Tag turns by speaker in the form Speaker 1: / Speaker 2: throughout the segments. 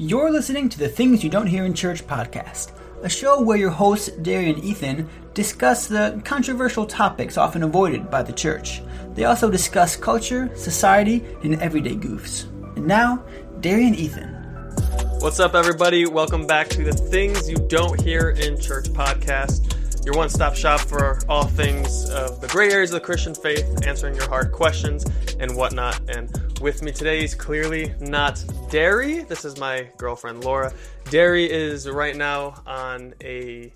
Speaker 1: You're listening to the Things You Don't Hear in Church podcast, a show where your hosts, Darian and Ethan, discuss the controversial topics often avoided by the church. They also discuss culture, society, and everyday goofs. And now, Darian and Ethan.
Speaker 2: What's up, everybody? Welcome back to the Things You Don't Hear in Church podcast, your one stop shop for all things of the gray areas of the Christian faith, answering your hard questions and whatnot. And with me today is clearly not Derry. This is my girlfriend Laura. Derry is right now on a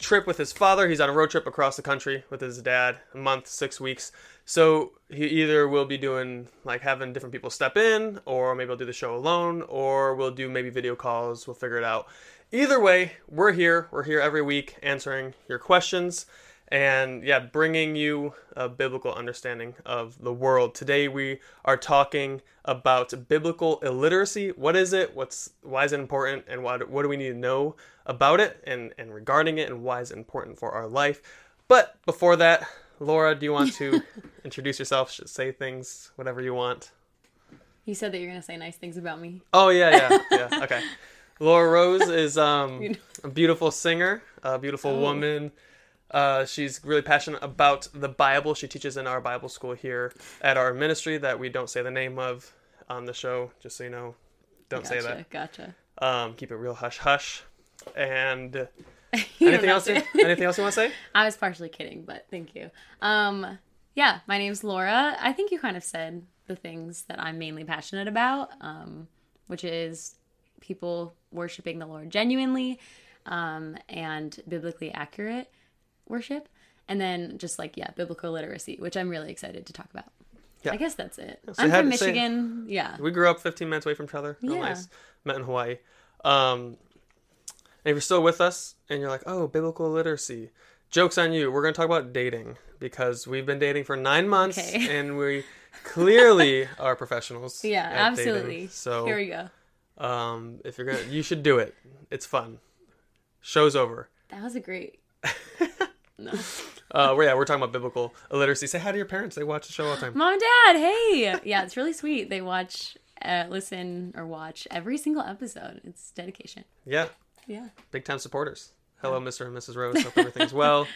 Speaker 2: trip with his father. He's on a road trip across the country with his dad, a month, six weeks. So he either will be doing like having different people step in, or maybe I'll do the show alone, or we'll do maybe video calls. We'll figure it out. Either way, we're here. We're here every week answering your questions and yeah, bringing you a biblical understanding of the world. Today we are talking about biblical illiteracy. What is it? What's why is it important? And what what do we need to know about it and and regarding it? And why is it important for our life? But before that, Laura, do you want to introduce yourself? Say things, whatever you want.
Speaker 3: You said that you're gonna say nice things about me.
Speaker 2: Oh yeah, yeah, yeah. Okay. Laura Rose is um, a beautiful singer, a beautiful oh. woman uh, she's really passionate about the Bible. She teaches in our Bible school here at our ministry that we don't say the name of on the show, just so you know. Don't
Speaker 3: gotcha,
Speaker 2: say that.
Speaker 3: Gotcha.
Speaker 2: Um, keep it real hush hush. And anything else? You, anything else you want to say?
Speaker 3: I was partially kidding, but thank you. Um, yeah, my name's Laura. I think you kind of said the things that I'm mainly passionate about, um, which is people worshiping the Lord genuinely um, and biblically accurate worship, and then just like yeah, biblical literacy, which I'm really excited to talk about. Yeah. I guess that's it. So I'm from Michigan. Say, yeah.
Speaker 2: We grew up 15 minutes away from each other. Yeah. nice. Met in Hawaii. Um, and if you're still with us and you're like, oh, biblical literacy, joke's on you. We're going to talk about dating because we've been dating for nine months okay. and we clearly are professionals.
Speaker 3: Yeah, absolutely.
Speaker 2: Dating. So
Speaker 3: here we go.
Speaker 2: Um, if you're gonna, you should do it. It's fun. Show's over.
Speaker 3: That was a great
Speaker 2: no. Uh, well, yeah, we're talking about biblical illiteracy. Say hi to your parents. They watch the show all the time.
Speaker 3: Mom and Dad, hey. Yeah, it's really sweet. They watch, uh, listen, or watch every single episode. It's dedication.
Speaker 2: Yeah.
Speaker 3: Yeah.
Speaker 2: Big time supporters. Hello, yeah. Mr. and Mrs. Rose. Hope everything's well.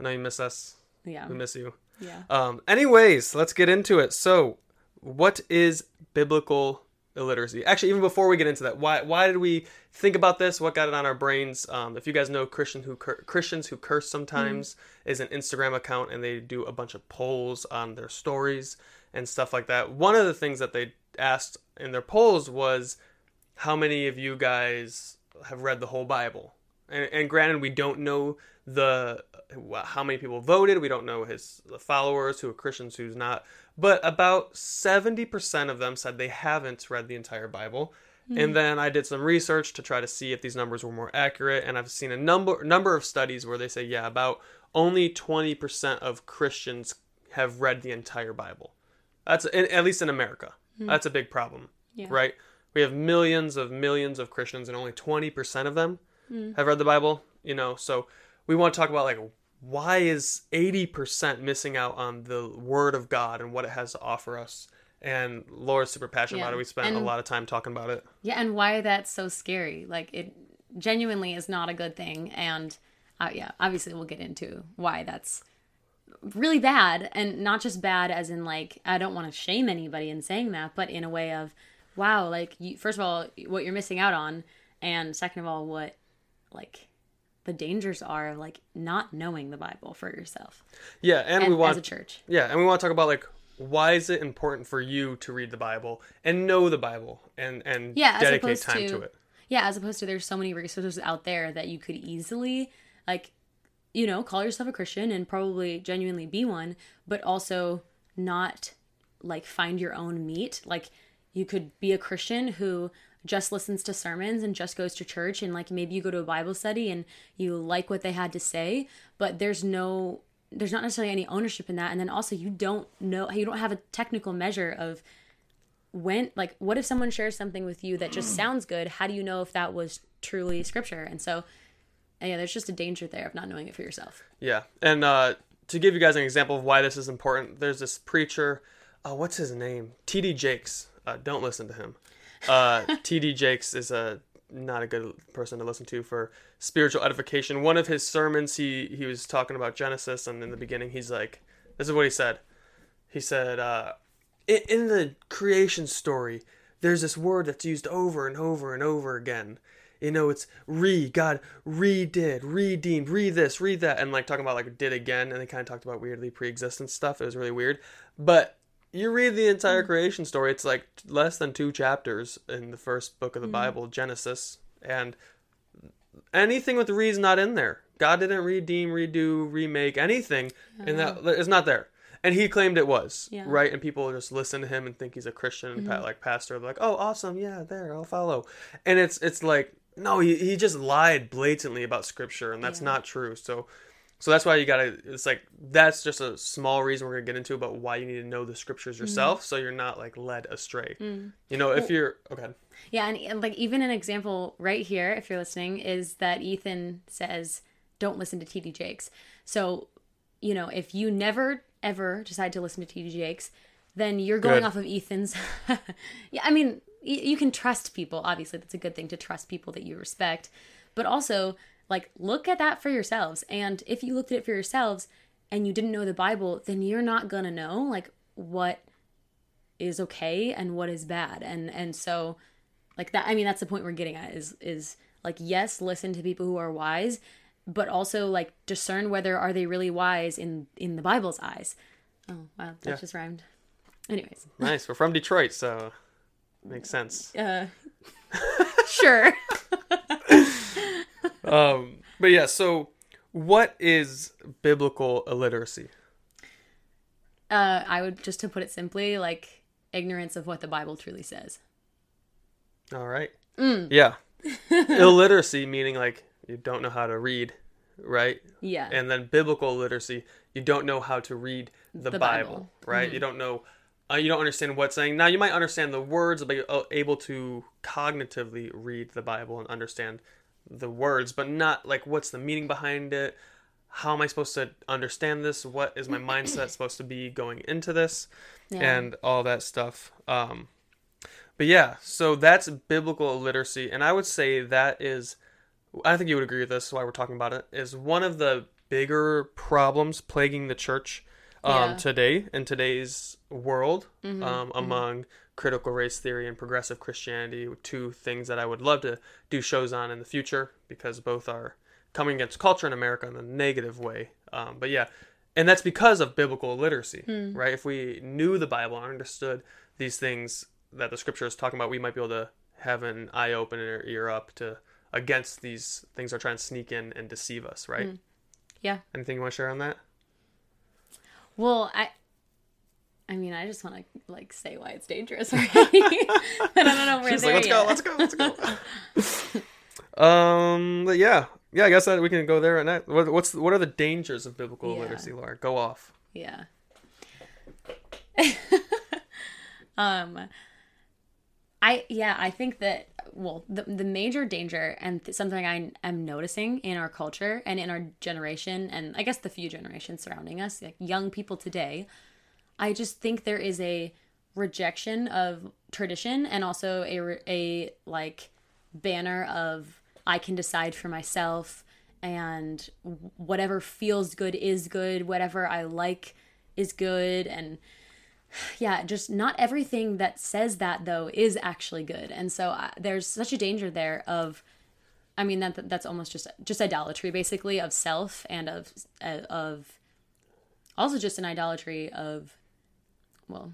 Speaker 2: I know you miss us.
Speaker 3: Yeah.
Speaker 2: We miss you.
Speaker 3: Yeah.
Speaker 2: Um. Anyways, let's get into it. So, what is biblical illiteracy. Actually, even before we get into that, why why did we think about this? What got it on our brains? Um, if you guys know Christian who cur- Christians who curse sometimes mm-hmm. is an Instagram account, and they do a bunch of polls on their stories and stuff like that. One of the things that they asked in their polls was, "How many of you guys have read the whole Bible?" And, and granted, we don't know the how many people voted. We don't know his followers who are Christians, who's not. But about 70% of them said they haven't read the entire Bible. Mm. And then I did some research to try to see if these numbers were more accurate. And I've seen a number number of studies where they say, yeah, about only 20% of Christians have read the entire Bible. That's at least in America. Mm. That's a big problem,
Speaker 3: yeah.
Speaker 2: right? We have millions of millions of Christians, and only 20% of them mm. have read the Bible. You know, so we want to talk about like why is 80% missing out on the word of God and what it has to offer us? And Laura's super passionate yeah. about it. We spent and, a lot of time talking about it.
Speaker 3: Yeah, and why that's so scary. Like it genuinely is not a good thing and uh, yeah, obviously we'll get into why that's really bad and not just bad as in like I don't want to shame anybody in saying that, but in a way of wow, like you, first of all what you're missing out on and second of all what like the dangers are of like not knowing the Bible for yourself.
Speaker 2: Yeah, and, and we want
Speaker 3: as a church.
Speaker 2: Yeah, and we want to talk about like why is it important for you to read the Bible and know the Bible and and
Speaker 3: yeah,
Speaker 2: dedicate time
Speaker 3: to,
Speaker 2: to it.
Speaker 3: Yeah, as opposed to there's so many resources out there that you could easily like you know, call yourself a Christian and probably genuinely be one, but also not like find your own meat. Like you could be a Christian who just listens to sermons and just goes to church and like maybe you go to a Bible study and you like what they had to say, but there's no there's not necessarily any ownership in that. And then also you don't know you don't have a technical measure of when like what if someone shares something with you that just sounds good? How do you know if that was truly scripture? And so yeah there's just a danger there of not knowing it for yourself.
Speaker 2: Yeah. And uh to give you guys an example of why this is important there's this preacher uh, what's his name? T.D. Jakes. Uh, don't listen to him uh, T.D. Jakes is a not a good person to listen to for spiritual edification. One of his sermons, he he was talking about Genesis, and in the beginning, he's like, "This is what he said." He said, uh, in, "In the creation story, there's this word that's used over and over and over again." You know, it's re God redid, redeemed, re this, re that, and like talking about like did again, and they kind of talked about weirdly pre-existent stuff. It was really weird, but you read the entire mm. creation story it's like less than two chapters in the first book of the mm. bible genesis and anything with the re is not in there. God didn't redeem redo remake anything and that oh. it's not there. And he claimed it was
Speaker 3: Yeah.
Speaker 2: right? And people just listen to him and think he's a christian pa- mm-hmm. like pastor like oh awesome yeah there i'll follow. And it's it's like no he, he just lied blatantly about scripture and that's
Speaker 3: Yeah.
Speaker 2: not true. So so that's why you gotta. It's like that's just a small reason we're gonna get into about why you need to know the scriptures mm-hmm. yourself, so you're not like led astray. Mm. You know, if you're okay,
Speaker 3: Yeah, and, and like even an example right here, if you're listening, is that Ethan says, "Don't listen to TD Jakes." So, you know, if you never ever decide to listen to TD Jakes, then you're going
Speaker 2: Good.
Speaker 3: off of Ethan's. yeah, I mean, y- you can trust people. Obviously, that's a good thing to trust people that you respect, but also like look at that for yourselves. And if you looked at it for yourselves and you didn't know the Bible, then you're not gonna know like what is okay and what is bad and and so like that i mean that's the point we're getting at is is like yes listen to people who are wise but also like discern whether are they really wise in in the bible's eyes oh wow that
Speaker 2: Yeah.
Speaker 3: just rhymed anyways
Speaker 2: nice. We're from Detroit, so makes sense.
Speaker 3: uh sure
Speaker 2: Um, but yeah, so what is biblical illiteracy?
Speaker 3: uh i would just to put it simply like ignorance of what the bible truly says
Speaker 2: All right.
Speaker 3: Mm.
Speaker 2: Yeah, illiteracy meaning like you don't know how to read, right?
Speaker 3: yeah
Speaker 2: and then biblical literacy you don't know how to read the,
Speaker 3: The
Speaker 2: bible,
Speaker 3: Bible.
Speaker 2: right you don't know uh, you don't understand what's saying now you might understand the words but you're uh, able to cognitively read the bible and understand the words but not like what's the meaning behind it how am i supposed to understand this what is my mindset supposed to be going into this
Speaker 3: Yeah.
Speaker 2: and all that stuff um but yeah so that's biblical illiteracy and i would say that is I think you would agree with this. Why we're talking about it is one of the bigger problems plaguing the church um,
Speaker 3: Yeah.
Speaker 2: today in today's world um, among critical race theory and progressive Christianity. Two things that I would love to do shows on in the future because both are coming against culture in America in a negative way. Um, but yeah, and that's because of biblical literacy, right? If we knew the Bible and understood these things that the scripture is talking about, we might be able to have an eye open and an ear up to against these things that are trying to sneak in and deceive us, right?
Speaker 3: yeah
Speaker 2: Anything you want to share on that?
Speaker 3: well i I mean, I just want to like say why it's dangerous already. I don't know if we're
Speaker 2: She's like, let's
Speaker 3: yet.
Speaker 2: go, let's go, let's go. um, but yeah, yeah. I guess that we can go there. And that. What, what's what are the dangers of biblical
Speaker 3: Yeah.
Speaker 2: literacy, Laura? Go off.
Speaker 3: Yeah. um I yeah, I think that well, the the major danger and th- something I am noticing in our culture and in our generation and I guess the few generations surrounding us, like young people today, I just think there is a rejection of tradition and also a a like banner of I can decide for myself and whatever feels good is good, whatever I like is good and yeah, just not everything that says that though is actually good. And so uh, there's such a danger there of I mean that that's almost just just idolatry basically of self and of of also just an idolatry of well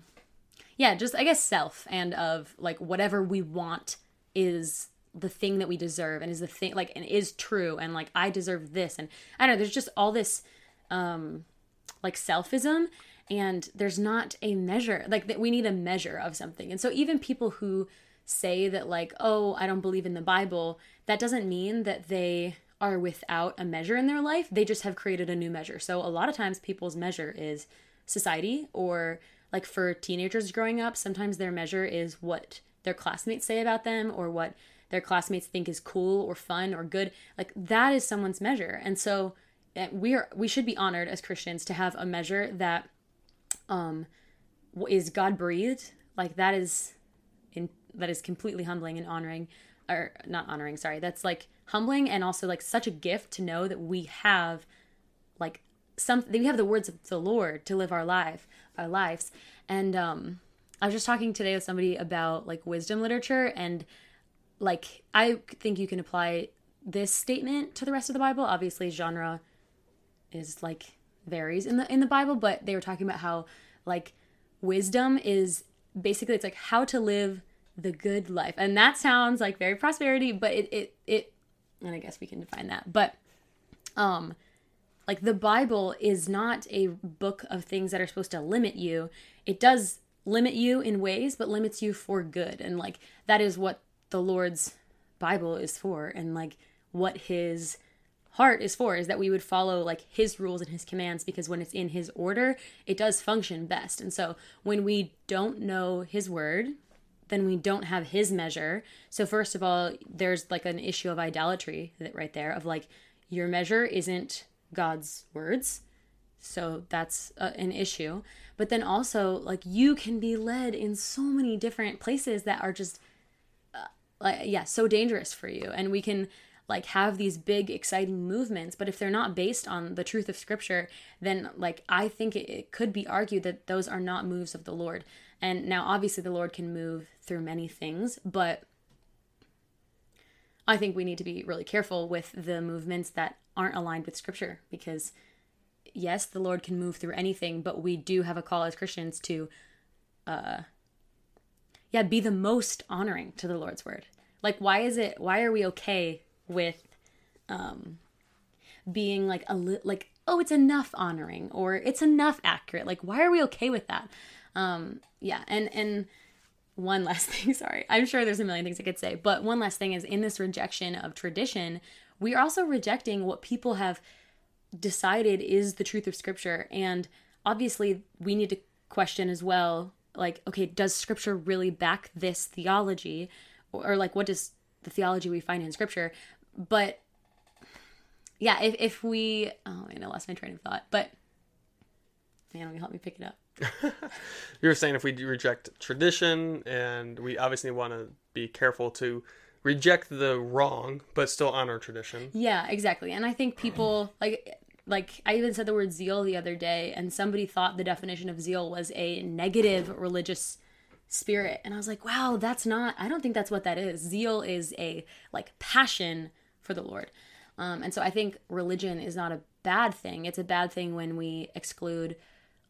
Speaker 3: yeah, just I guess self and of like whatever we want is the thing that we deserve and is the thing like and is true and like I deserve this. And I don't know there's just all this um like selfism and there's not a measure like that we need a measure of something. And so even people who say that like oh I don't believe in the Bible that doesn't mean that they are without a measure in their life. They just have created a new measure. So a lot of times people's measure is society or like for teenagers growing up sometimes their measure is what their classmates say about them or what their classmates think is cool or fun or good. Like that is someone's measure. And so eh, we are we should be honored as christians to have a measure that um is god breathed like that is in that is completely humbling and honoring or not honoring sorry that's like humbling and also like such a gift to know that we have like some we have the words of the lord to live our life our lives. And um i was just talking today with somebody about like wisdom literature and like i think you can apply this statement to the rest of the bible. Obviously genre is like varies in the in the bible but they were talking about how like wisdom is basically it's like how to live the good life. And that sounds like very prosperity but it it it and i guess we can define that. But um like the bible is not a book of things that are supposed to limit you. It does limit you in ways but limits you for good. And like that is what the lord's bible is for and like what his heart is for is that we would follow like his rules and his commands because when it's in his order it does function best. And so when we don't know his word then we don't have his measure. So first of all there's like an issue of idolatry right there of like your measure isn't god's words. So that's an issue. But then also like you can be led in so many different places that are just uh, like yeah so dangerous for you. And we can like have these big exciting movements but if they're not based on the truth of scripture then like i think it, it, could be argued that those are not moves of the lord. And now obviously the lord can move through many things but i think we need to be really careful with the movements that aren't aligned with scripture because yes the lord can move through anything but we do have a call as christians to uh yeah be the most honoring to the lord's word. Like why is it why are we okay with um being like a li- like oh it's enough honoring or it's enough accurate? Like why are we okay with that? Um yeah and and one last thing sorry. I'm sure there's a million things i could say but one last thing is in this rejection of tradition we are also rejecting what people have decided is the truth of scripture and obviously we need to question as well like okay does scripture really back this theology or, or like what does the theology we find in scripture but yeah, if if we oh man, I lost my train of thought. But man, will you help me pick it up?
Speaker 2: you were saying if we reject tradition, and we obviously want to be careful to reject the wrong, but still honor tradition.
Speaker 3: Yeah, exactly. And I think people like like I even said the word zeal the other day, and somebody thought the definition of zeal was a negative religious spirit, and I was like, wow, that's not. I don't think that's what that is. Zeal is a like passion for the Lord. Um, and so I think religion is not a bad thing. It's a bad thing when we exclude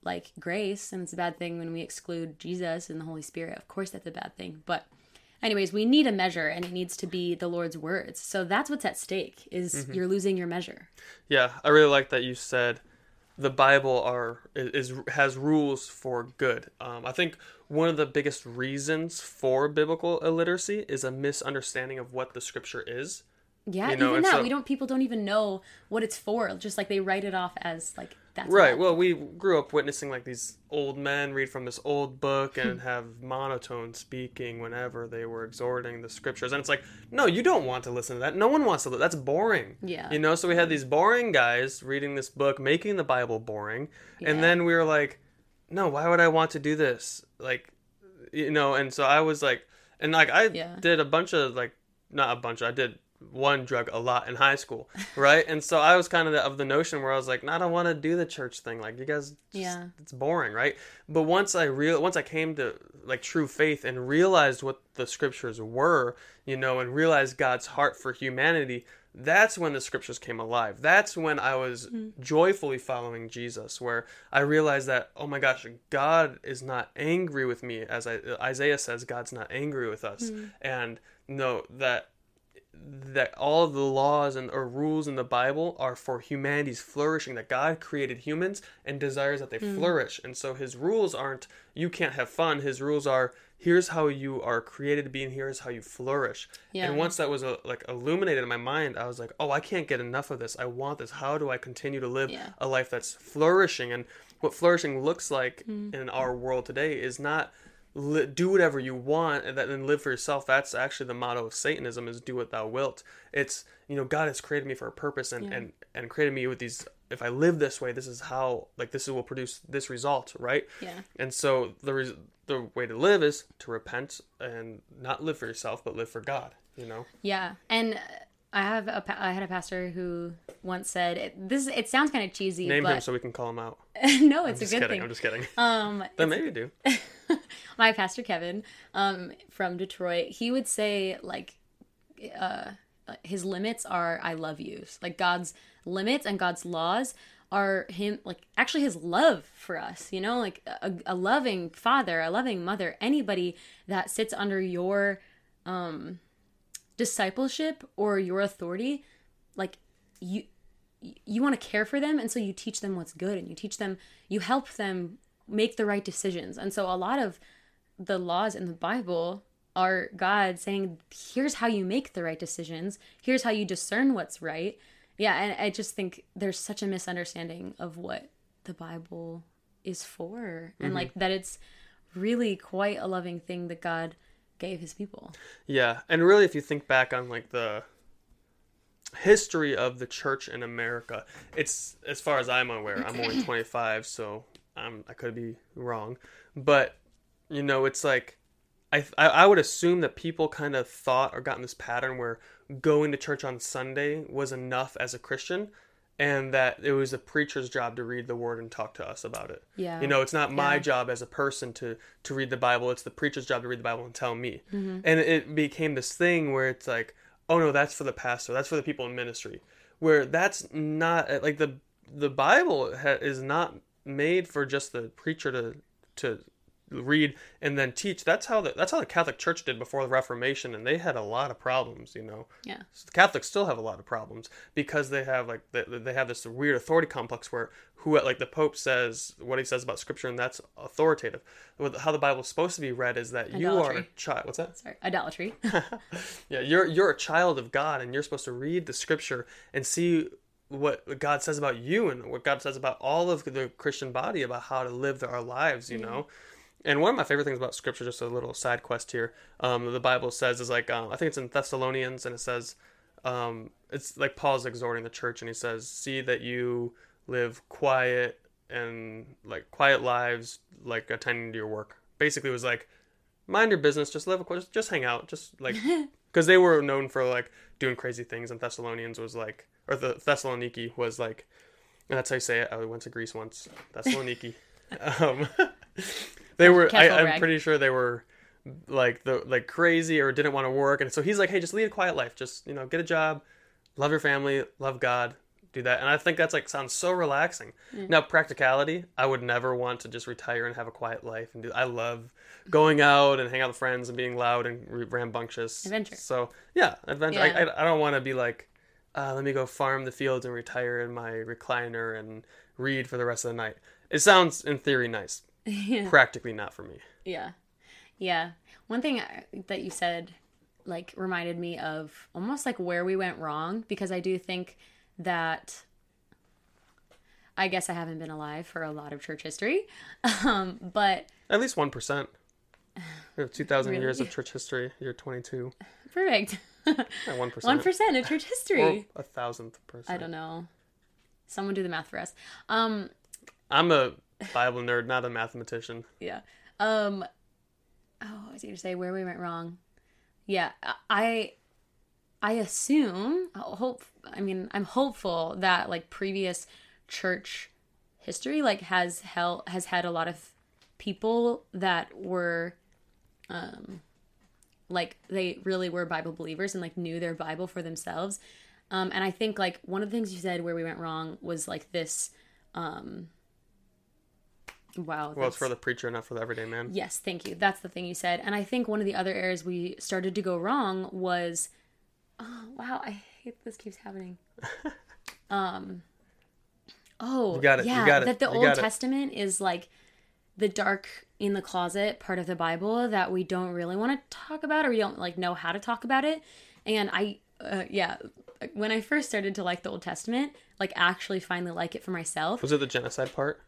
Speaker 3: like grace, and it's a bad thing when we exclude Jesus and the Holy Spirit. Of course, that's a bad thing. But, anyways, we need a measure, and it needs to be the Lord's words. So that's what's at stake: is mm-hmm. you're losing your measure.
Speaker 2: Yeah, I really like that you said the Bible are is has rules for good. Um, I think one of the biggest reasons for biblical illiteracy is a misunderstanding of what the Scripture is.
Speaker 3: Yeah, you know, even that so, we don't. People don't even know what it's for. Just like they write it off as like that's
Speaker 2: right. Well, we grew up witnessing like these old men read from this old book and hmm. have monotone speaking whenever they were exhorting the scriptures, and it's like, no, you don't want to listen to that. No one wants to. That's boring.
Speaker 3: Yeah.
Speaker 2: You know. So we had hmm. these boring guys reading this book, making the Bible boring, yeah. and then we were like, no, why would I want to do this? Like, you know. And so I was like, and like I yeah. did a bunch of like not a bunch. I did one drug a lot in high school, right? and so I was kind of the, of the notion where I was like, no, I don't want to do the church thing. Like you guys, just,
Speaker 3: yeah,
Speaker 2: it's boring, right? But once I real once I came to like true faith and realized what the scriptures were, you know, and realized God's heart for humanity, that's when the scriptures came alive. That's when I was mm-hmm. joyfully following Jesus, where I realized that, oh my gosh, God is not angry with me, as I, Isaiah says, God's not angry with us, mm-hmm. and no, that that all the laws and or rules in the Bible are for humanity's flourishing. That God created humans and desires that they mm. flourish, and so His rules aren't you can't have fun. His rules are here's how you are created to be, and here's how you flourish. Yeah. And once that was uh, like illuminated in my mind, I was like, oh, I can't get enough of this. I want this. How do I continue to live
Speaker 3: yeah.
Speaker 2: a life that's flourishing? And what flourishing looks like mm. in our world today is not li- do whatever you want and then live for yourself that's actually the motto of satanism is do what thou wilt it's you know god has created me for a purpose and yeah. and and created me with these if i live this way this is how like this will produce this result right
Speaker 3: yeah
Speaker 2: and so the res- the way to live is to repent and not live for yourself, but live for God. You know.
Speaker 3: Yeah, and I have a I had a pastor who once said it, this. It sounds kind of cheesy,
Speaker 2: Name
Speaker 3: but
Speaker 2: him so we can call him out.
Speaker 3: no, it's a good
Speaker 2: kidding.
Speaker 3: thing.
Speaker 2: I'm just kidding.
Speaker 3: Um,
Speaker 2: then maybe do.
Speaker 3: my pastor Kevin, um, from Detroit, he would say like, uh, his limits are "I love you." Like God's limits and God's laws are him like actually his love for us. You know, like a, a loving father, a loving mother, anybody that sits under your um discipleship or your authority, like you you want to care for them and so you teach them what's good and you teach them you help them make the right decisions. And so a lot of the laws in the bible are god saying here's how you make the right decisions. Here's how you discern what's right. Yeah and i just think there's such a misunderstanding of what the bible is for and mm-hmm. like that it's really quite a loving thing that god gave his people
Speaker 2: Yeah, and really, if you think back on like the history of the church in America, it's as far as I'm aware. I'm only 25, so I'm I could be wrong, but you know, it's like I I, I would assume that people kind of thought or got in this pattern where going to church on Sunday was enough as a Christian. And that it was a preacher's job to read the word and talk to us about it.
Speaker 3: Yeah.
Speaker 2: You know, it's not my
Speaker 3: Yeah.
Speaker 2: job as a person to to read the Bible. It's the preacher's job to read the Bible and tell me.
Speaker 3: Mm-hmm.
Speaker 2: And it became this thing where it's like, oh no, that's for the pastor. That's for the people in ministry. Where that's not like the the Bible ha- is not made for just the preacher to to read and then teach. That's how the that's how the Catholic Church did before the Reformation, and they had a lot of problems. You know,
Speaker 3: yeah
Speaker 2: the Catholics still have a lot of problems because they have like they, they have this weird authority complex where who like the Pope says what he says about Scripture and that's authoritative. How the Bible's supposed to be read is that you are a child. What's that?
Speaker 3: sorry idolatry
Speaker 2: Yeah, you're you're a child of God and you're supposed to read the Scripture and see what God says about you and what God says about all of the Christian body about how to live our lives. You mm-hmm. know. And one of my favorite things about Scripture, just a little side quest here, um, the Bible says is like um, I think it's in Thessalonians, and it says um, it's like Paul's exhorting the church, and he says, "See that you live quiet and like quiet lives, like attending to your work." Basically, it was like mind your business, just live, just, just hang out, just like because they were known for like doing crazy things, and Thessalonians was like, or the Thessaloniki was like, and that's how you say it. I went to Greece once, Thessaloniki. um, they were. I, i'm
Speaker 3: Greg.
Speaker 2: pretty sure they were like the like crazy or didn't want to work, and so he's like, hey, just lead a quiet life, just you know, get a job, love your family, love God, do that. And I think that's like sounds so relaxing.
Speaker 3: Mm.
Speaker 2: Now, practicality, I would never want to just retire and have a quiet life and do. I love going out and hang out with friends and being loud and rambunctious.
Speaker 3: Adventure.
Speaker 2: So yeah, adventure.
Speaker 3: Yeah.
Speaker 2: I, I, I don't want to be like, uh, let me go farm the fields and retire in my recliner and read for the rest of the night. It sounds in theory nice. Practically not for me.
Speaker 3: Yeah. Yeah. One thing I- that you said like reminded me of almost like where we went wrong because I do think that I guess I haven't been alive for a lot of church history. Um, but
Speaker 2: At least one percent. We have two thousand years of church history. You're twenty two.
Speaker 3: perfect.
Speaker 2: At one percent.
Speaker 3: 1% of church
Speaker 2: Or
Speaker 3: history.
Speaker 2: a thousandth percent.
Speaker 3: I don't know. Someone do the math for us. Um
Speaker 2: I'm a Bible nerd, not a mathematician.
Speaker 3: yeah. Um oh, I was going to say where we went wrong. Yeah, I I assume I hope I mean, I'm hopeful that like previous church history like has hell has had a lot of people that were um like they really were Bible believers and like knew their Bible for themselves. Um and I think like one of the things you said where we went wrong was like this um wow
Speaker 2: Well, it's for the preacher, not for the everyday man.
Speaker 3: Yes, thank you. That's the thing you said. And I think one of the other areas we started to go wrong was oh wow, I hate this keeps happening. um Oh,
Speaker 2: You got it, you
Speaker 3: yeah,
Speaker 2: got it,
Speaker 3: that the
Speaker 2: you
Speaker 3: Old. Testament is like the dark in the closet part of the Bible that we don't really want to talk about or we don't like know how to talk about it. And I uh, yeah, when I first started to like the Old Testament, like actually finally like it for myself.
Speaker 2: Was it the genocide part?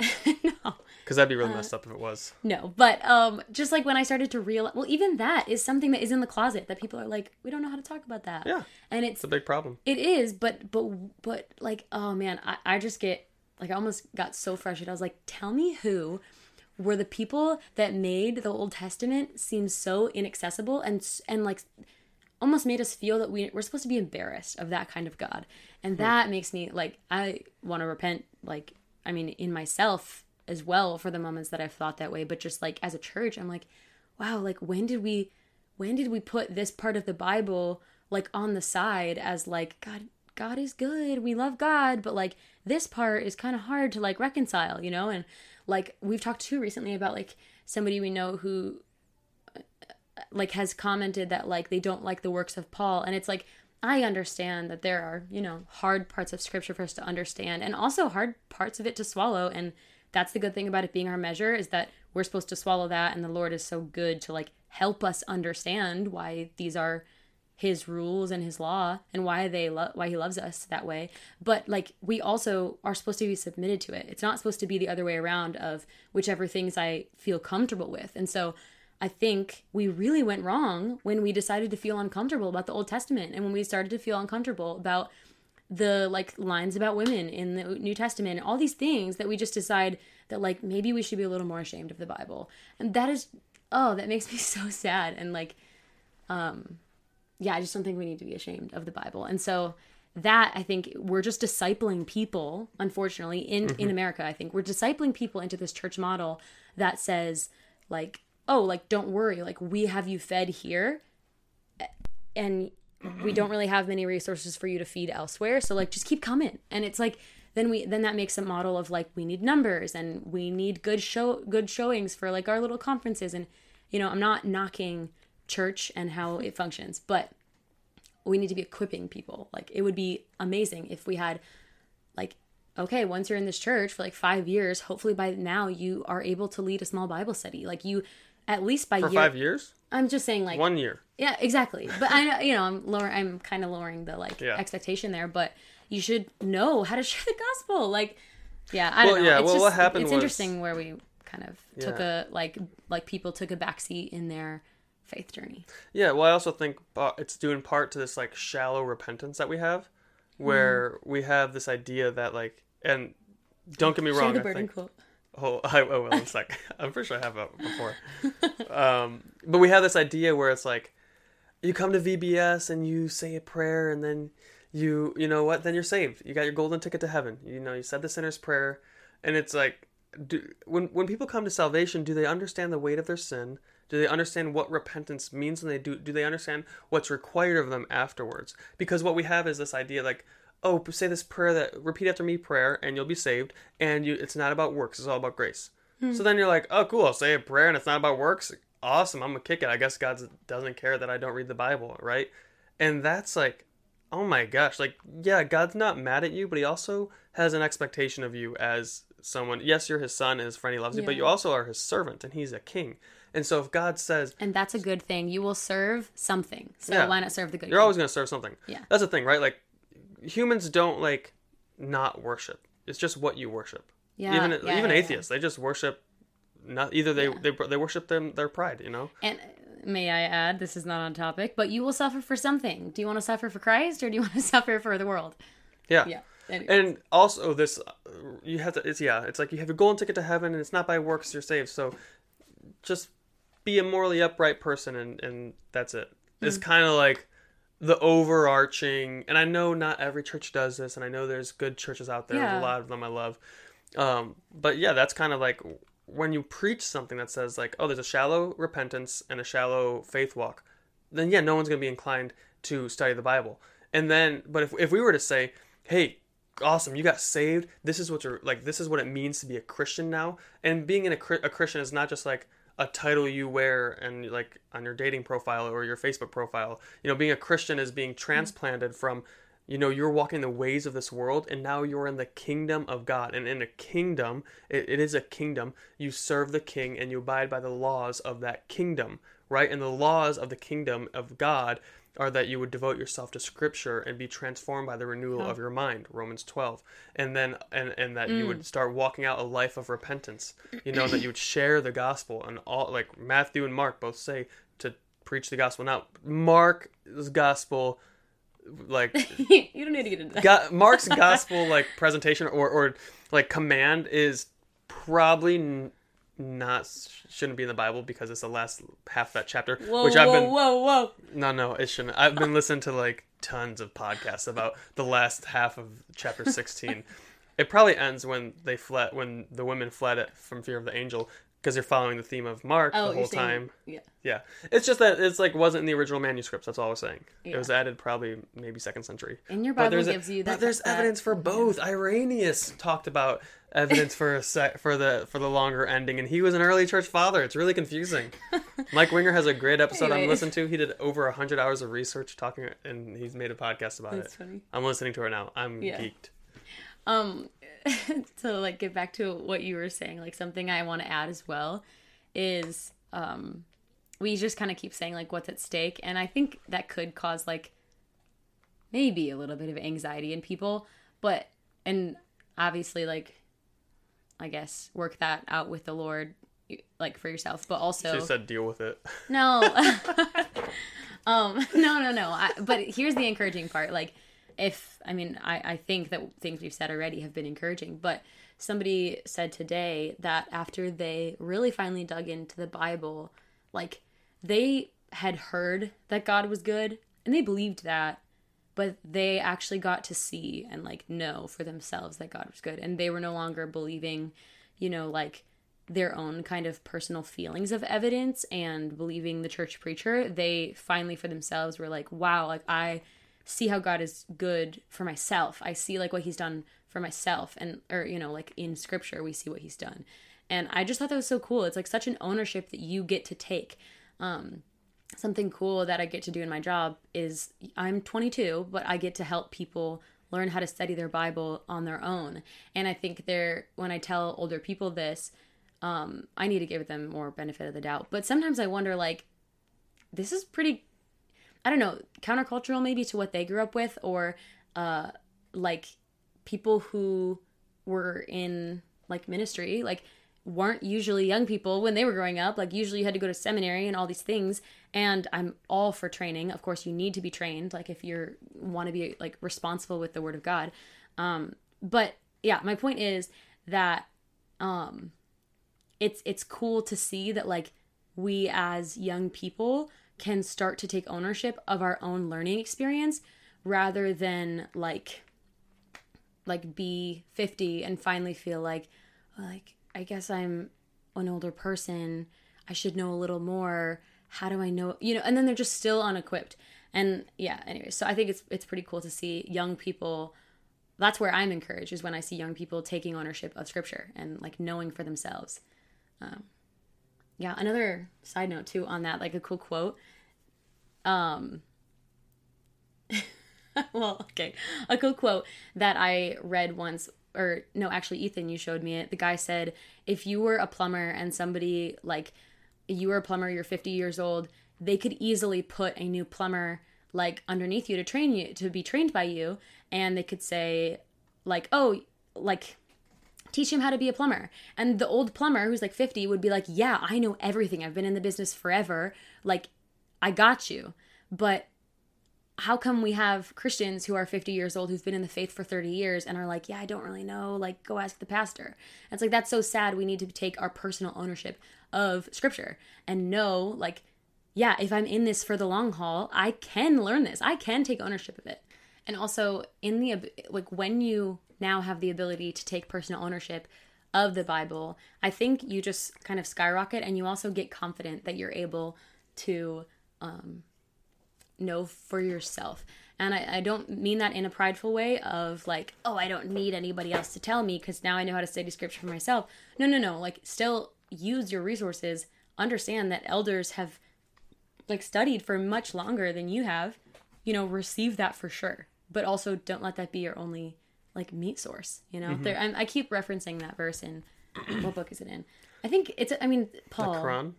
Speaker 3: no.
Speaker 2: Because that'd be
Speaker 3: Uh,
Speaker 2: really messed up if it was.
Speaker 3: No, but um, just like when I started to realize, well, even that is something that is in the closet that people are like, we don't know how to talk about that.
Speaker 2: Yeah.
Speaker 3: and it's
Speaker 2: It's a big problem.
Speaker 3: it is, but but but like, oh man, I I just get like I almost got so frustrated. I was like, tell me who were the people that made the Old Testament seem so inaccessible and and like almost made us feel that we we're supposed to be embarrassed of that kind of God. And that makes me like I want to repent like I mean in myself as well for the moments that I've thought that way, but just like as a church, I'm like, wow, like when did we when did we put this part of the Bible like on the side as like God God is good, we love God, but like this part is kind of hard to like reconcile, you know? And like we've talked too recently about like somebody we know who uh, uh, like has commented that like they don't like the works of Paul and it's like I understand that there are, you know, hard parts of scripture for us to understand and also hard parts of it to swallow. And that's the good thing about it being our measure is that we're supposed to swallow that and the Lord is so good to like help us understand why these are his rules and his law and why they lo- why he loves us that way. But like we also are supposed to be submitted to it. It's not supposed to be the other way around of whichever things i feel comfortable with. And so i think we really went wrong when we decided to feel uncomfortable about the old testament and when we started to feel uncomfortable about the like lines about women in the new testament all these things that we just decide that like maybe we should be a little more ashamed of the bible. And that is oh that makes me so sad and like um yeah, I just don't think we need to be ashamed of the Bible. And so that I think we're just discipling people, unfortunately, in in America, I think. We're discipling people into this church model that says like, oh, like don't worry, like we have you fed here and we don't really have many resources for you to feed elsewhere, so like just keep coming. And it's like then we then that makes a model of like we need numbers and we need good show good showings for like our little conferences. And you know, I'm not knocking church and how it functions but we need to be equipping people. Like it would be amazing if we had like okay once you're in this church for like five years hopefully by now you are able to lead a small bible study. Like you at least by
Speaker 2: For
Speaker 3: year.
Speaker 2: five years?
Speaker 3: i'm just saying like
Speaker 2: One year.
Speaker 3: yeah exactly. But i know you know i'm lower i'm kind of lowering the like
Speaker 2: Yeah.
Speaker 3: expectation there but you should know how to share the gospel. Like yeah i don't
Speaker 2: Well,
Speaker 3: know.
Speaker 2: yeah,
Speaker 3: it's
Speaker 2: well,
Speaker 3: just,
Speaker 2: what happened
Speaker 3: it's
Speaker 2: was-
Speaker 3: interesting where we kind of took a like like people took a backseat in their faith journey.
Speaker 2: Yeah, well, I also think uh, it's due in part to this like shallow repentance that we have, where we have this idea that like, and don't get me
Speaker 3: share
Speaker 2: wrong, I think
Speaker 3: quote
Speaker 2: Oh, I, I will in a sec. I'm pretty sure I have that before. Um, but we have this idea where it's like, you come to VBS and you say a prayer, and then you, you know what? Then you're saved. You got your golden ticket to heaven. You know, you said the sinner's prayer, and it's like, do, when when people come to salvation, do they understand the weight of their sin? Do they understand what repentance means? And they do. Do they understand what's required of them afterwards? Because what we have is this idea like oh, say this prayer that repeat after me prayer, and you'll be saved. And you, it's not about works; it's all about grace. Hmm. So then you're like, oh, cool. I'll say a prayer, and it's not about works. Awesome. I'm gonna kick it. I guess God doesn't care that I don't read the Bible, right? And that's like, oh my gosh, like yeah, God's not mad at you, but He also has an expectation of you as someone. Yes, you're His son, and His friend. He loves you, but you also are His servant, and He's a king. And so if God says,
Speaker 3: And that's a good thing. You will serve something. So
Speaker 2: Yeah.
Speaker 3: why not serve the good?
Speaker 2: You're
Speaker 3: king?
Speaker 2: always going to serve something.
Speaker 3: Yeah.
Speaker 2: That's the thing, right? Like humans don't like not worship. It's just what you worship.
Speaker 3: Yeah,
Speaker 2: Even
Speaker 3: yeah,
Speaker 2: even
Speaker 3: yeah,
Speaker 2: atheists, they just worship not either they they they worship them their pride, you know?
Speaker 3: And may I add, this is not on topic, but you will suffer for something. Do you want to suffer for Christ or do you want to suffer for the world?
Speaker 2: Yeah.
Speaker 3: Yeah. Anyway.
Speaker 2: And also this uh, you have to it's yeah, it's like you have a golden ticket to heaven and it's not by works you're saved. So just be a morally upright person and and that's it.
Speaker 3: Hmm.
Speaker 2: It's kind of like the overarching and I know not every church does this and I know there's good churches out there.
Speaker 3: Yeah.
Speaker 2: a lot of them I love. Um but yeah, that's kind of like when you preach something that says like, oh, there's a shallow repentance and a shallow faith walk, then yeah, no one's going to be inclined to study the Bible. And then, but if, if we were to say, hey, awesome, you got saved, this is what you're like, this is what it means to be a Christian now. And being in a, a Christian is not just like a title you wear and like on your dating profile or your Facebook profile. You know, being a Christian is being mm-hmm. transplanted from you know you're walking the ways of this world and now you're in the kingdom of god. And in a kingdom it, it is a kingdom. You serve the king and you abide by the laws of that kingdom right? And the laws of the kingdom of god are that you would devote yourself to scripture and be transformed by the renewal of your mind romans 12 and then and, and that you would mm. start walking out a life of repentance. You know that you would share the gospel and all like matthew and mark both say to preach the gospel. Now mark's gospel like
Speaker 3: you don't need to get into that.
Speaker 2: Go- Mark's gospel like presentation or or like command is probably not shouldn't be in the Bible because it's the last half of that chapter.
Speaker 3: Whoa,
Speaker 2: which
Speaker 3: whoa,
Speaker 2: I've been
Speaker 3: whoa, whoa.
Speaker 2: no, no, it shouldn't. I've been listening to like tons of podcasts about the last half of chapter sixteen. it probably ends when they fled when the women fled it from fear of the angel because they're following the theme of Mark
Speaker 3: Oh,
Speaker 2: the whole
Speaker 3: saying-
Speaker 2: time.
Speaker 3: Yeah.
Speaker 2: Yeah, it's just that it's like wasn't in the original manuscripts. That's all I was saying. It was added probably maybe second century.
Speaker 3: And your Bible
Speaker 2: there's a-
Speaker 3: gives you
Speaker 2: But there's
Speaker 3: that-
Speaker 2: evidence for both. Irenaeus talked about evidence for a sec, for the for the longer ending, and he was an early church father. It's really confusing. Mike Winger has a great episode I'm listening to. He did over hundred hours of research talking, and he's made a podcast about
Speaker 3: That's
Speaker 2: it.
Speaker 3: funny.
Speaker 2: I'm listening to it now. I'm
Speaker 3: Yeah.
Speaker 2: geeked.
Speaker 3: Um, to like get back to what you were saying, like something I want to add as well is um, we just kind of keep saying like what's at stake, and I think that could cause like maybe a little bit of anxiety in people, but and obviously like I guess work that out with the Lord like for yourself, but also
Speaker 2: She said deal with it.
Speaker 3: no. um, no, no, no. I, but here's the encouraging part. Like, if, I mean, I, I think that things we've said already have been encouraging, but somebody said today that after they really finally dug into the Bible, like, they had heard that God was good and they believed that, but they actually got to see and, like, know for themselves that God was good. And they were no longer believing, you know, like, their own kind of personal feelings of evidence and believing the church preacher, they finally for themselves were like, wow, like I see how God is good for myself. I see like what he's done for myself and or you know, like in scripture we see what he's done. And I just thought that was so cool. It's like such an ownership that you get to take. Um something cool that I get to do in my job is I'm 22, but I get to help people learn how to study their Bible on their own. And I think they're when I tell older people this, um, I need to give them more benefit of the doubt. But sometimes I wonder, like, this is pretty, I don't know, countercultural maybe to what they grew up with, or uh, like people who were in like ministry, like weren't usually young people when they were growing up. Like usually you had to go to seminary and all these things. And I'm all for training. Of course, you need to be trained. Like if you're want to be like responsible with the Word of God. Um, but yeah, my point is that um it's it's cool to see that like we as young people can start to take ownership of our own learning experience rather than like like be 50 and finally feel like "Oh, like I guess I'm an older person. I should know a little more. How do I know? You know and then they're just still unequipped. And yeah anyway so I think it's it's pretty cool to see young people that's where I'm encouraged is when I see young people taking ownership of scripture and like knowing for themselves. Um, yeah another side note too on that like a cool quote. Um well okay. A cool quote that i read once or no actually ethan you showed me it. The guy said if you were a plumber and somebody like you were a plumber you're 50 years old they could easily put a new plumber like underneath you to train you to be trained by you and they could say like oh like teach him how to be a plumber. And the old plumber who's like 50 would be like, Yeah, I know everything. I've been in the business forever. Like, I got you. But how come we have Christians who are 50 years old who've been in the faith for 30 years and are like, Yeah, I don't really know. Like, go ask the pastor. And it's like, that's so sad. We need to take our personal ownership of scripture and know, like, yeah, if I'm in this for the long haul, I can learn this. I can take ownership of it. And also, in the like, when you now have the ability to take personal ownership of the Bible, I think you just kind of skyrocket and you also get confident that you're able to um, know for yourself. And I, I don't mean that in a prideful way of like, oh, I don't need anybody else to tell me because now I know how to study scripture for myself. No, no, no. Like, still use your resources. Understand that elders have like studied for much longer than you have. You know, receive that for sure. But also don't let that be your only like meat source. You know, there. I, I keep referencing that verse in what book is it in? I think it's. I mean, Paul.
Speaker 2: The Quran.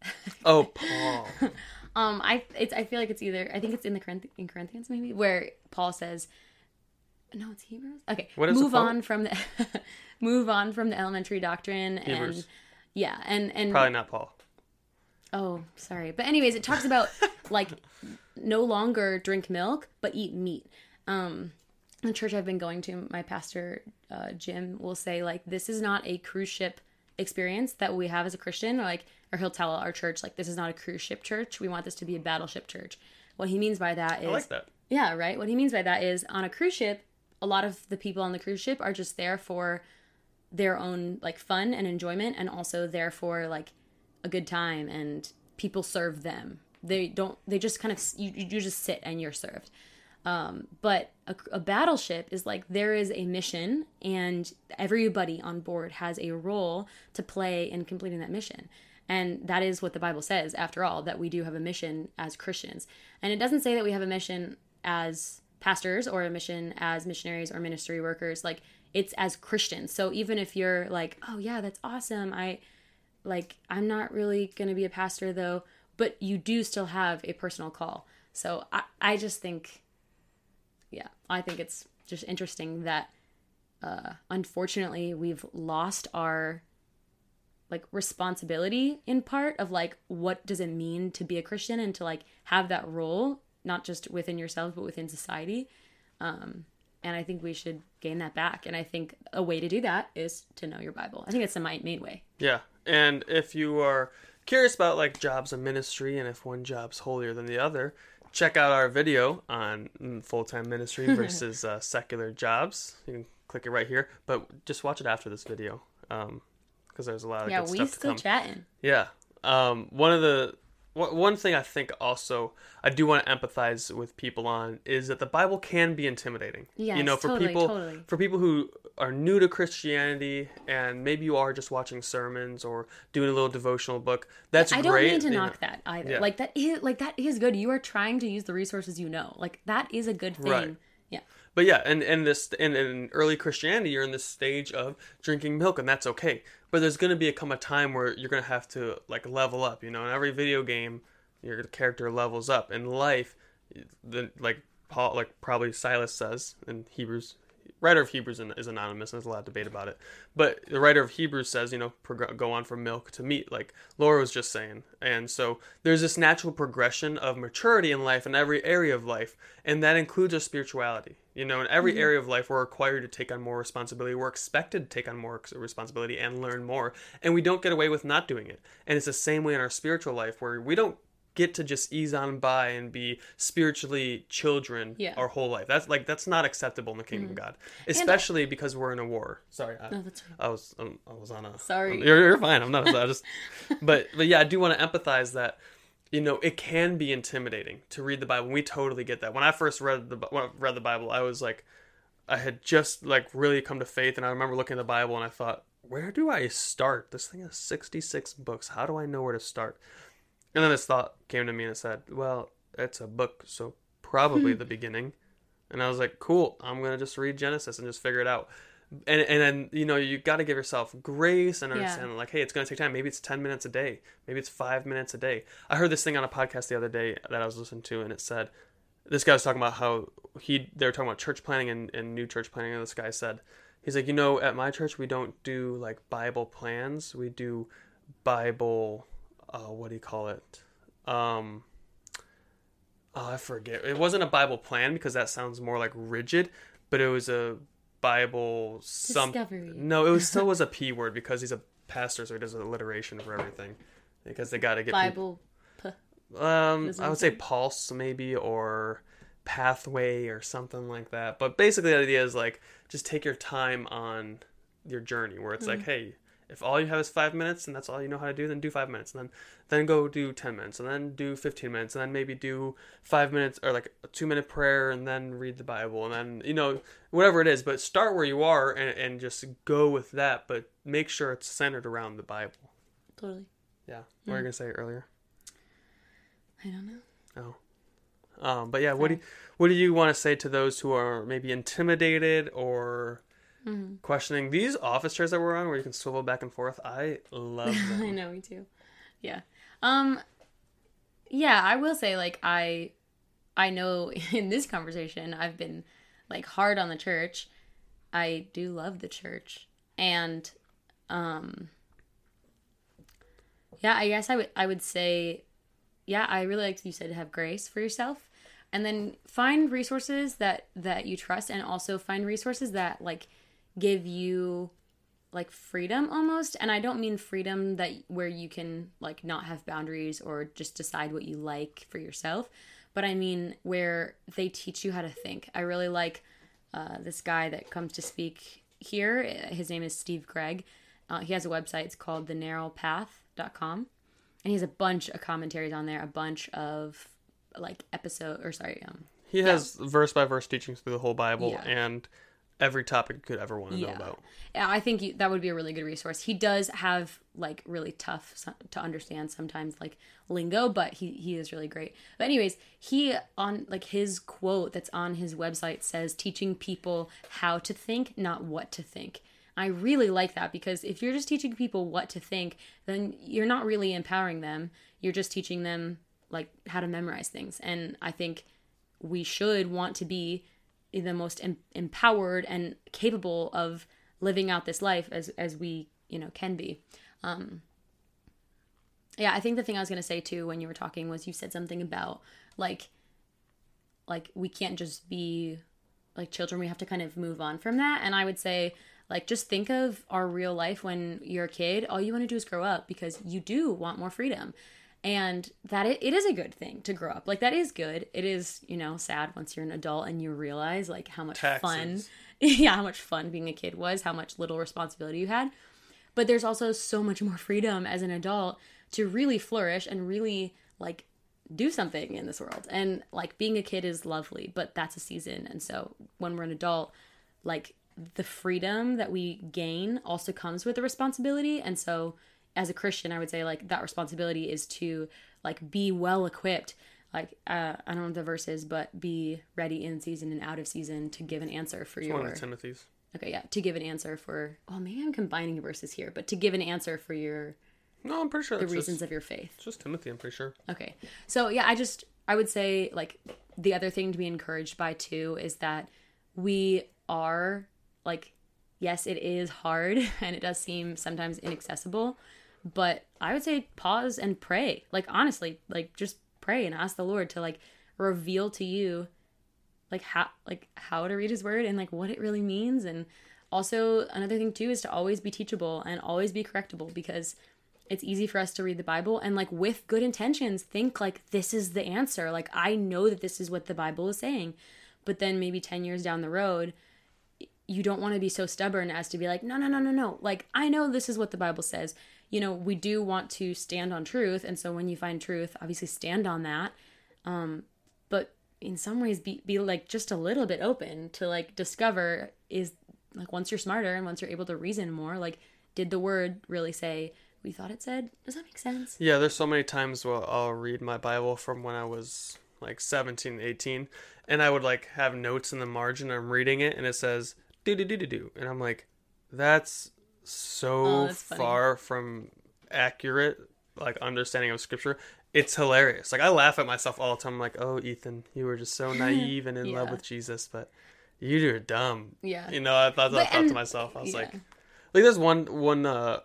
Speaker 2: Oh, Paul.
Speaker 3: Um, I it's I feel like it's either I think it's in the Corinth, in Corinthians maybe where Paul says, no, it's Hebrews. Okay,
Speaker 2: What is
Speaker 3: move on from the move on from the elementary doctrine and yeah, and and
Speaker 2: Probably not Paul.
Speaker 3: oh sorry, but anyways, it talks about like no longer drink milk but eat meat. Um, the church I've been going to, my pastor uh, Jim will say like this is not a cruise ship experience that we have as a Christian, or like, or he'll tell our church like, this is not a cruise ship church. We want this to be a battleship church. What he means by that is
Speaker 2: I like that.
Speaker 3: yeah, right. What he means by that is on a cruise ship, a lot of the people on the cruise ship are just there for their own like fun and enjoyment and also there for like a good time and people serve them. They don't they just kind of you, you just sit and you're served. Um, but a, a battleship is like there is a mission and everybody on board has a role to play in completing that mission. And that is what the Bible says, after all, that we do have a mission as Christians. And it doesn't say that we have a mission as pastors or a mission as missionaries or ministry workers. Like it's as Christians. So even if you're like, oh yeah, that's awesome. I like I'm not really gonna be a pastor though, but you do still have a personal call. So I, I just think yeah, I think it's just interesting that uh unfortunately we've lost our like responsibility in part of like what does it mean to be a christian and to like have that role not just within yourself but within society. Um and i think we should gain that back. And i think a way to do that is to know your bible. I think it's the main way.
Speaker 2: Yeah, and if you are curious about like jobs in ministry and if one job's holier than the other, check out our video on full time ministry versus uh, secular jobs. You can click it right here, but just watch it after this video because there's a lot of
Speaker 3: yeah
Speaker 2: good
Speaker 3: we still chatting
Speaker 2: Yeah. Um, one of the one one thing I think also I do want to empathize with people on is that the Bible can be intimidating. you know, for
Speaker 3: totally,
Speaker 2: people
Speaker 3: totally.
Speaker 2: for people who are new to Christianity and maybe you are just watching sermons or doing a little devotional book. That's
Speaker 3: I don't
Speaker 2: great.
Speaker 3: mean to
Speaker 2: you know.
Speaker 3: knock that either.
Speaker 2: Yeah.
Speaker 3: Like that is like that is good. You are trying to use the resources you know. Like that is a good thing.
Speaker 2: Right.
Speaker 3: Yeah.
Speaker 2: But yeah, and and this in, in early Christianity, you're in this stage of drinking milk, and that's okay. But there's going to be a come a time where you're going to have to like level up. You know, in every video game, your character levels up. In life, the like Paul, like probably Silas says in Hebrews. Writer of Hebrews is anonymous, and there's a lot of debate about it. But the writer of Hebrews says, you know, prog- go on from milk to meat, like Laura was just saying. And so there's this natural progression of maturity in life in every area of life, and that includes our spirituality. You know, in every mm-hmm. area of life, we're required to take on more responsibility. We're expected to take on more responsibility and learn more, and we don't get away with not doing it. And it's the same way in our spiritual life, where we don't get to just ease on by and be spiritually children
Speaker 3: Yeah.
Speaker 2: our whole life. That's like that's not acceptable in the kingdom of God, especially because we're in a war. Sorry, I,
Speaker 3: No, that's fine.
Speaker 2: I was um, I was on a
Speaker 3: Sorry.
Speaker 2: You're, you're fine. I'm not. I just but but yeah, I do want to empathize that you know it can be intimidating to read the Bible. We totally get that. When I first read the when I read the Bible, I was like, I had just like really come to faith, and I remember looking at the Bible and I thought, where do I start? This thing has 66 books. How do I know where to start? And then this thought came to me and it said, well, it's a book, so probably hmm. the beginning. And I was like, cool, I'm going to just read Genesis and just figure it out. And, and then, you know, you got to give yourself grace and
Speaker 3: Yeah.
Speaker 2: like, hey, it's going to take time. Maybe it's 10 minutes a day. Maybe it's five minutes a day. I heard this thing on a podcast the other day that I was listening to, and it said, this guy was talking about how he, they were talking about church planning and, and new church planning. And this guy said, he's like, you know, at my church, we don't do like Bible plans. We do Bible, uh, what do you call it? Um, oh, I forget. It wasn't a Bible plan because that sounds more like rigid, but it was a Bible some.
Speaker 3: Discovery.
Speaker 2: No, it was still was a p word because he's a pastor, so he does alliteration for everything. Because they got to get people-
Speaker 3: Bible. P-
Speaker 2: um, I would say pulse maybe or pathway or something like that. But basically, the idea is like just take your time on your journey, where it's like, hey, if all you have is five minutes and that's all you know how to do, then do five minutes, and then then go do ten minutes, and then do fifteen minutes, and then maybe do five minutes or like a two minute prayer, and then read the Bible, and then you know whatever it is. But start where you are and, and just go with that, but make sure it's centered around the Bible.
Speaker 3: totally.
Speaker 2: Yeah, what were you gonna say earlier?
Speaker 3: I don't know.
Speaker 2: Oh. Um, but yeah, what do you, what do you want to say to those who are maybe intimidated or questioning these office chairs that we're on, where you can swivel back and forth? I love them.
Speaker 3: I know, me too. Yeah. Um yeah, I will say like I I know in this conversation I've been like hard on the church. I do love the church. And um yeah, I guess I would I would say yeah, I really like you said have grace for yourself and then find resources that that you trust and also find resources that like give you like freedom almost and i don't mean freedom that where you can like not have boundaries or just decide what you like for yourself but i mean where they teach you how to think. I really like uh, this guy that comes to speak here. His name is steve gregg. Uh, he has a website. It's called the narrowpath.com and he has a bunch of commentaries on there a bunch of like episode or sorry um
Speaker 2: He has verse by verse teachings through the whole Bible
Speaker 3: Yeah.
Speaker 2: and every topic you could ever want to know about.
Speaker 3: Yeah, I think you, that would be a really good resource. He does have like really tough to understand sometimes like lingo, but he he is really great. But anyways, he on like his quote that's on his website says teaching people how to think, not what to think. I really like that because if you're just teaching people what to think, then you're not really empowering them. You're just teaching them like how to memorize things. And I think we should want to be the most em- empowered and capable of living out this life as as we you know can be. Um yeah i think the thing i was going to say too when you were talking was you said something about like like we can't just be like children we have to kind of move on from that. And i would say like just think of our real life when you're a kid. All you want to do is grow up because you do want more freedom and that it, it is a good thing to grow up. Like that is good. It is you know sad once you're an adult and you realize like how much fun yeah how much fun being a kid was how much little responsibility you had. But there's also so much more freedom as an adult to really flourish and really like do something in this world. And like being a kid is lovely but that's a season. And so when we're an adult like the freedom that we gain also comes with the responsibility. And so as a christian i would say like that responsibility is to like be well equipped like uh, i don't know what the verse is but be ready in season and out of season to give an answer for
Speaker 2: One
Speaker 3: your
Speaker 2: of the Timothy's.
Speaker 3: okay yeah to give an answer for oh maybe i'm combining verses here but to give an answer for your
Speaker 2: No, I'm pretty sure
Speaker 3: the reasons
Speaker 2: just,
Speaker 3: of your faith
Speaker 2: it's just Timothy. I'm pretty sure.
Speaker 3: Okay. So yeah, I just I would say like the other thing to be encouraged by too is that we are like yes, it is hard and it does seem sometimes inaccessible, but I would say pause and pray. Like honestly, like just pray and ask the Lord to like reveal to you like how like how to read his word and like what it really means and also another thing too is to always be teachable and always be correctable because it's easy for us to read the Bible and like with good intentions think like this is the answer. Like I know that this is what the Bible is saying. But then maybe 10 years down the road you don't want to be so stubborn as to be like no no no no no. Like I know this is what the Bible says. You know, we do want to stand on truth and so when you find truth, obviously stand on that. Um but in some ways be be like just a little bit open to like discover is like once you're smarter and once you're able to reason more, like did the word really say we thought it said? Does that make sense?
Speaker 2: Yeah, there's so many times where I'll read my Bible from when I was like 17, 18, and I would like have notes in the margin. I'm reading it, and it says do do do do do, and I'm like, that's so
Speaker 3: Oh,
Speaker 2: far from accurate like understanding of scripture. It's hilarious. Like I laugh at myself all the time. I'm like, oh, Ethan, you were just so naive and in love with Jesus, but you're dumb.
Speaker 3: Yeah.
Speaker 2: You know, I thought, I
Speaker 3: But-
Speaker 2: thought to myself, I was
Speaker 3: yeah.
Speaker 2: like, like there's one one uh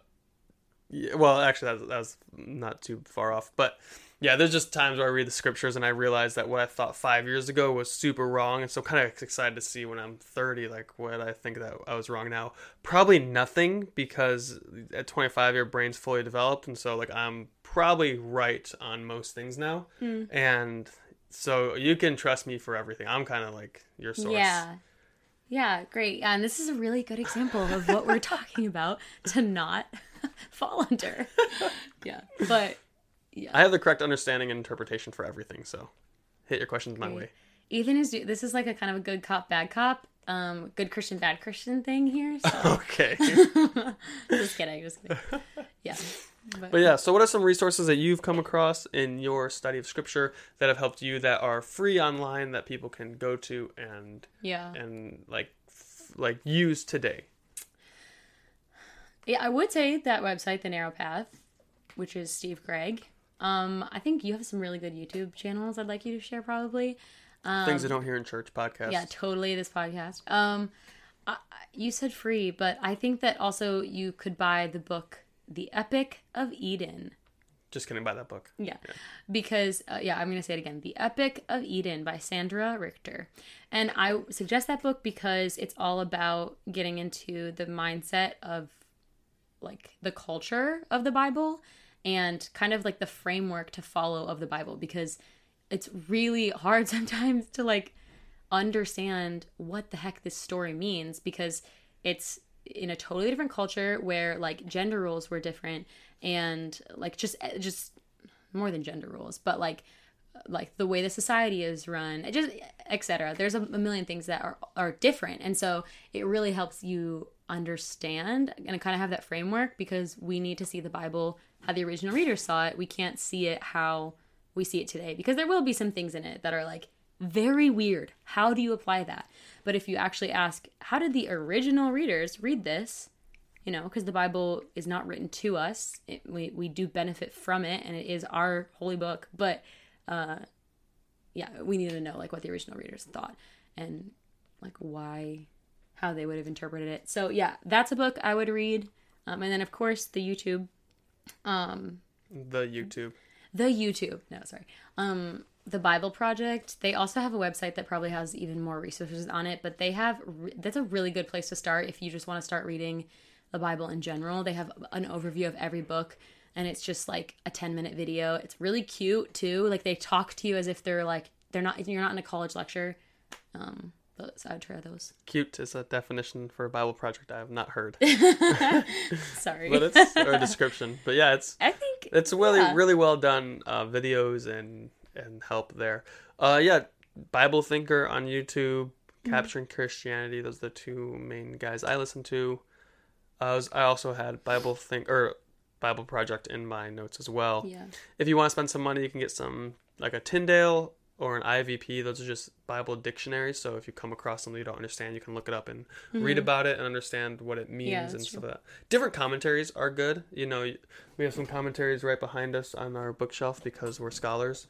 Speaker 2: yeah, well actually that was, that was not too far off but yeah there's just times where i read the scriptures and i realize that what i thought five years ago was super wrong and so kind of excited to see when i'm 30 like what i think that i was wrong now probably nothing because at 25 your brain's fully developed and so like i'm probably right on most things now
Speaker 3: Hmm.
Speaker 2: and so you can trust me for everything i'm kind of like your source
Speaker 3: Yeah. Yeah, great. Yeah, and this is a really good example of what we're talking about to not fall under. yeah. But
Speaker 2: i have the correct understanding and interpretation for everything so hit your questions my way
Speaker 3: Ethan is this is like a kind of a good cop bad cop, um good Christian bad Christian thing here. So
Speaker 2: okay
Speaker 3: just kidding, just kidding. Yeah.
Speaker 2: But yeah, so what are some resources that you've come across in your study of scripture that have helped you that are free online that people can go to and
Speaker 3: Yeah.
Speaker 2: and like f- like use today?
Speaker 3: Yeah, I would say that website, The Narrow Path, which is Steve Gregg. Um, I think you have some really good YouTube channels I'd like you to share probably.
Speaker 2: Things I don't hear in church podcast.
Speaker 3: Um, Yeah, totally. This podcast. Um, I, you said free, but I think that also you could buy the book, The Epic of Eden.
Speaker 2: Just kidding buy that book.
Speaker 3: Yeah, because uh, yeah, I'm gonna say it again. The Epic of Eden by Sandra Richter, and I suggest that book because it's all about getting into the mindset of like the culture of the Bible and kind of like the framework to follow of the Bible because it's really hard sometimes to like understand what the heck this story means because it's in a totally different culture where like gender roles were different and like just eh, just more than gender roles but like like the way the society is run just eh, etc there's a, a million things that are are different and so it really helps you understand and kind of have that framework because we need to see the bible how the original readers saw it we can't see it how we see it today. Because there will be some things in it that are like very weird. How do you apply that? But if you actually ask how did the original readers read this? You know because the bible is not written to us. It, we, we do benefit from it and it is our holy book. But uh yeah we need to know like what the original readers thought and like why how they would have interpreted it. So yeah that's a book i would read. Um, and then of course the youtube um
Speaker 2: The YouTube.
Speaker 3: the youtube. No sorry. Um the bible project. They also have a website that probably has even more resources on it but they have re- that's a really good place to start if you just want to start reading the bible in general. They have an overview of every book and it's just like a 10 minute video. It's really cute too. Like they talk to you as if they're like they're not you're not in a college lecture. Um so i would try those
Speaker 2: Cute is a definition for a Bible project I have not heard,
Speaker 3: sorry
Speaker 2: but it's or a description. But yeah, it's
Speaker 3: i think
Speaker 2: it's really
Speaker 3: yeah.
Speaker 2: really well done uh, videos and and help there. Uh, yeah, Bible Thinker on YouTube,
Speaker 3: Mm-hmm.
Speaker 2: Capturing Christianity. Those are the two main guys I listen to. I was I also had Bible Think or Bible Project in my notes as well.
Speaker 3: yeah
Speaker 2: If you want to spend some money, you can get some like a Tyndale or an IVP. Those are just Bible dictionaries. So if you come across something you don't understand, you can look it up and read about it and understand what it means
Speaker 3: Mm-hmm. Yeah,
Speaker 2: and stuff like that. Different commentaries are good. You know, we have some commentaries right behind us on our bookshelf because we're scholars.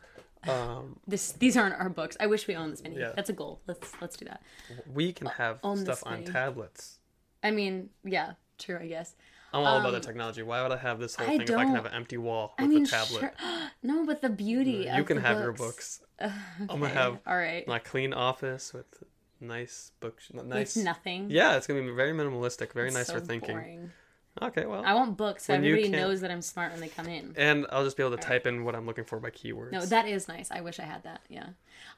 Speaker 2: Um,
Speaker 3: this these aren't our books i wish we owned this many
Speaker 2: Yeah.
Speaker 3: that's a goal let's let's do that
Speaker 2: we can have stuff on tablets.
Speaker 3: i mean yeah true i guess
Speaker 2: I'm all about the technology. Why would I have this whole
Speaker 3: Um, I
Speaker 2: thing if I can have an empty wall
Speaker 3: I
Speaker 2: with
Speaker 3: mean,
Speaker 2: a tablet?
Speaker 3: sure. No, but the beauty.
Speaker 2: You
Speaker 3: of
Speaker 2: can have your books. I'm gonna have
Speaker 3: All right.
Speaker 2: my clean office with nice books. Nice.
Speaker 3: With nothing.
Speaker 2: Yeah, it's gonna be very minimalistic, very
Speaker 3: It's
Speaker 2: nice
Speaker 3: so
Speaker 2: for thinking.
Speaker 3: boring.
Speaker 2: Okay, well,
Speaker 3: I want books so everybody knows that I'm smart when they come in.
Speaker 2: and I'll just be able to type in what I'm looking for by keywords.
Speaker 3: No, that is nice. I wish I had that. Yeah.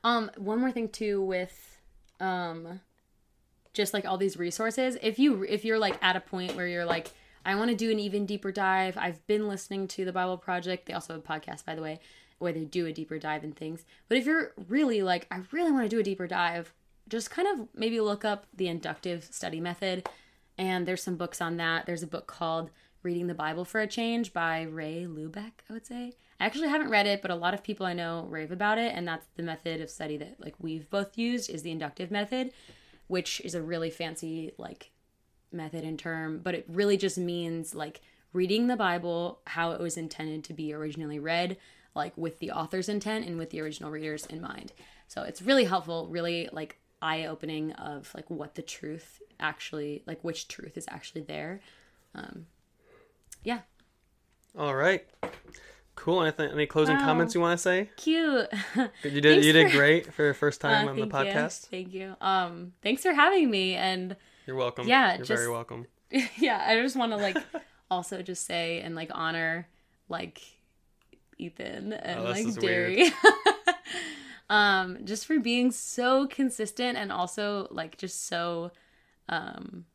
Speaker 3: Um, one more thing too with, um, just like all these resources. If you if you're like at a point where you're like, I want to do an even deeper dive. I've been listening to the Bible Project. They also have a podcast, by the way, where they do a deeper dive in things. But if you're really like, I really want to do a deeper dive, just kind of maybe look up the inductive study method. And there's some books on that. There's a book called Reading the Bible for a Change by Ray Lubeck, I would say. I actually haven't read it, but a lot of people I know rave about it, and that's the method of study that like we've both used is the inductive method, which is a really fancy like method and term, but it really just means like reading the Bible how it was intended to be originally read, like with the author's intent and with the original readers in mind. So it's really helpful, really like eye opening of like what the truth actually like which truth is actually there. Um yeah.
Speaker 2: All right. Cool. Anything? Any closing
Speaker 3: Wow.
Speaker 2: comments you want to say?
Speaker 3: Cute.
Speaker 2: You did. You did
Speaker 3: for-
Speaker 2: great for your first time
Speaker 3: Uh,
Speaker 2: on the
Speaker 3: thank you.
Speaker 2: podcast.
Speaker 3: Thank you. Um thanks for having me and
Speaker 2: You're welcome.
Speaker 3: Yeah,
Speaker 2: You're
Speaker 3: just-
Speaker 2: very welcome.
Speaker 3: yeah, I just want to like also just say and like honor like Ethan and
Speaker 2: Oh,
Speaker 3: like Derry. um just for being so consistent and also like just so um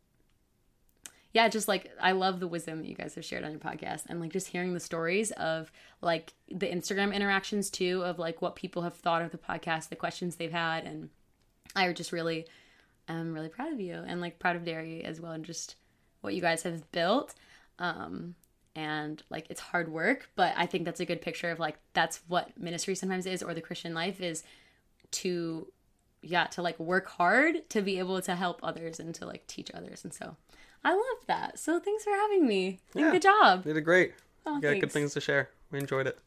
Speaker 3: yeah, just like I love the wisdom that you guys have shared on your podcast and like just hearing the stories of like the Instagram interactions too of like what people have thought of the podcast, the questions they've had and I just really am really proud of you and like proud of Derry as well and just what you guys have built. Um and like it's hard work, but I think that's a good picture of like that's what ministry sometimes is or the Christian life is to yeah, to like work hard to be able to help others and to like teach others. And so I love that. So thanks for having me.
Speaker 2: Yeah.
Speaker 3: Good job.
Speaker 2: You did great.
Speaker 3: Oh,
Speaker 2: you got good things to share. We enjoyed it.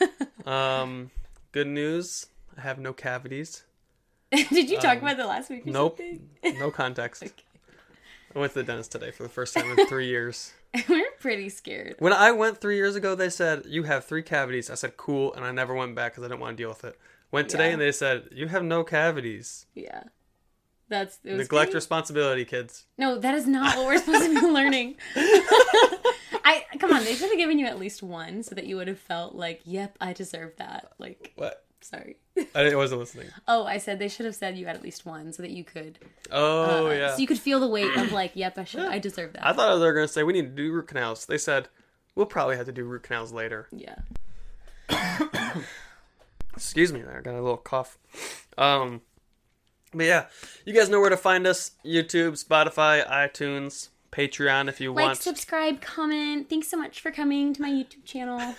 Speaker 2: um, good news. I have no cavities.
Speaker 3: Did you talk
Speaker 2: Um,
Speaker 3: about the last week or
Speaker 2: Nope.
Speaker 3: something?
Speaker 2: No context.
Speaker 3: Okay.
Speaker 2: I went to the dentist today for the first time in three years.
Speaker 3: We're pretty scared.
Speaker 2: When I went three years ago, they said you have three cavities. I said cool, and I never went back because I didn't want to deal with it. Went today,
Speaker 3: Yeah.
Speaker 2: and they said you have no cavities.
Speaker 3: Yeah. That's it was
Speaker 2: Neglect
Speaker 3: pretty-
Speaker 2: responsibility, kids.
Speaker 3: No, that is not what we're supposed to be learning. I come on, they should have given you at least one so that you would have felt like, yep, I deserve that. Like,
Speaker 2: What?
Speaker 3: Sorry.
Speaker 2: I wasn't listening.
Speaker 3: Oh, I said they should have said you had at least one so that you could.
Speaker 2: Oh
Speaker 3: uh,
Speaker 2: yeah.
Speaker 3: So you could feel the weight of like, yep, I should, I deserve that.
Speaker 2: I thought they were gonna say we need to do root canals. They said we'll probably have to do root canals later.
Speaker 3: yeah.
Speaker 2: Excuse me, there. I got a little cough. Um, but yeah, you guys know where to find us: YouTube, Spotify, iTunes, Patreon. If you
Speaker 3: Like,
Speaker 2: want,
Speaker 3: subscribe, comment. Thanks so much for coming to my YouTube channel.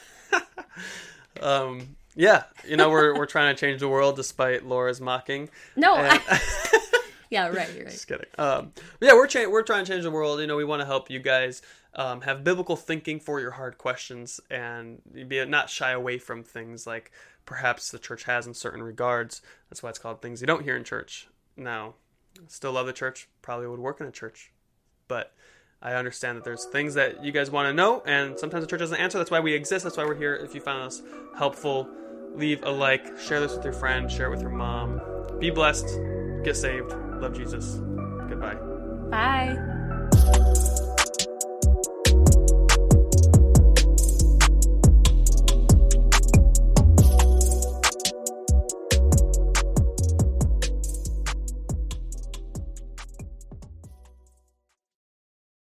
Speaker 2: um, yeah, you know we're we're trying to change the world despite Laura's mocking.
Speaker 3: No,
Speaker 2: And-
Speaker 3: I, yeah, right, you're right.
Speaker 2: Just kidding. Um, yeah, we're cha- we're trying to change the world. You know, we want to help you guys um, have biblical thinking for your hard questions and be not shy away from things like perhaps the church has in certain regards. That's why it's called things you don't hear in church. Now, still love the church. Probably would work in a church, but I understand that there's things that you guys want to know, and sometimes the church doesn't answer. That's why we exist. That's why we're here. If you found us helpful, leave a like, share this with your friend, share it with your mom. Be blessed, get saved, love Jesus. Goodbye.
Speaker 3: Bye.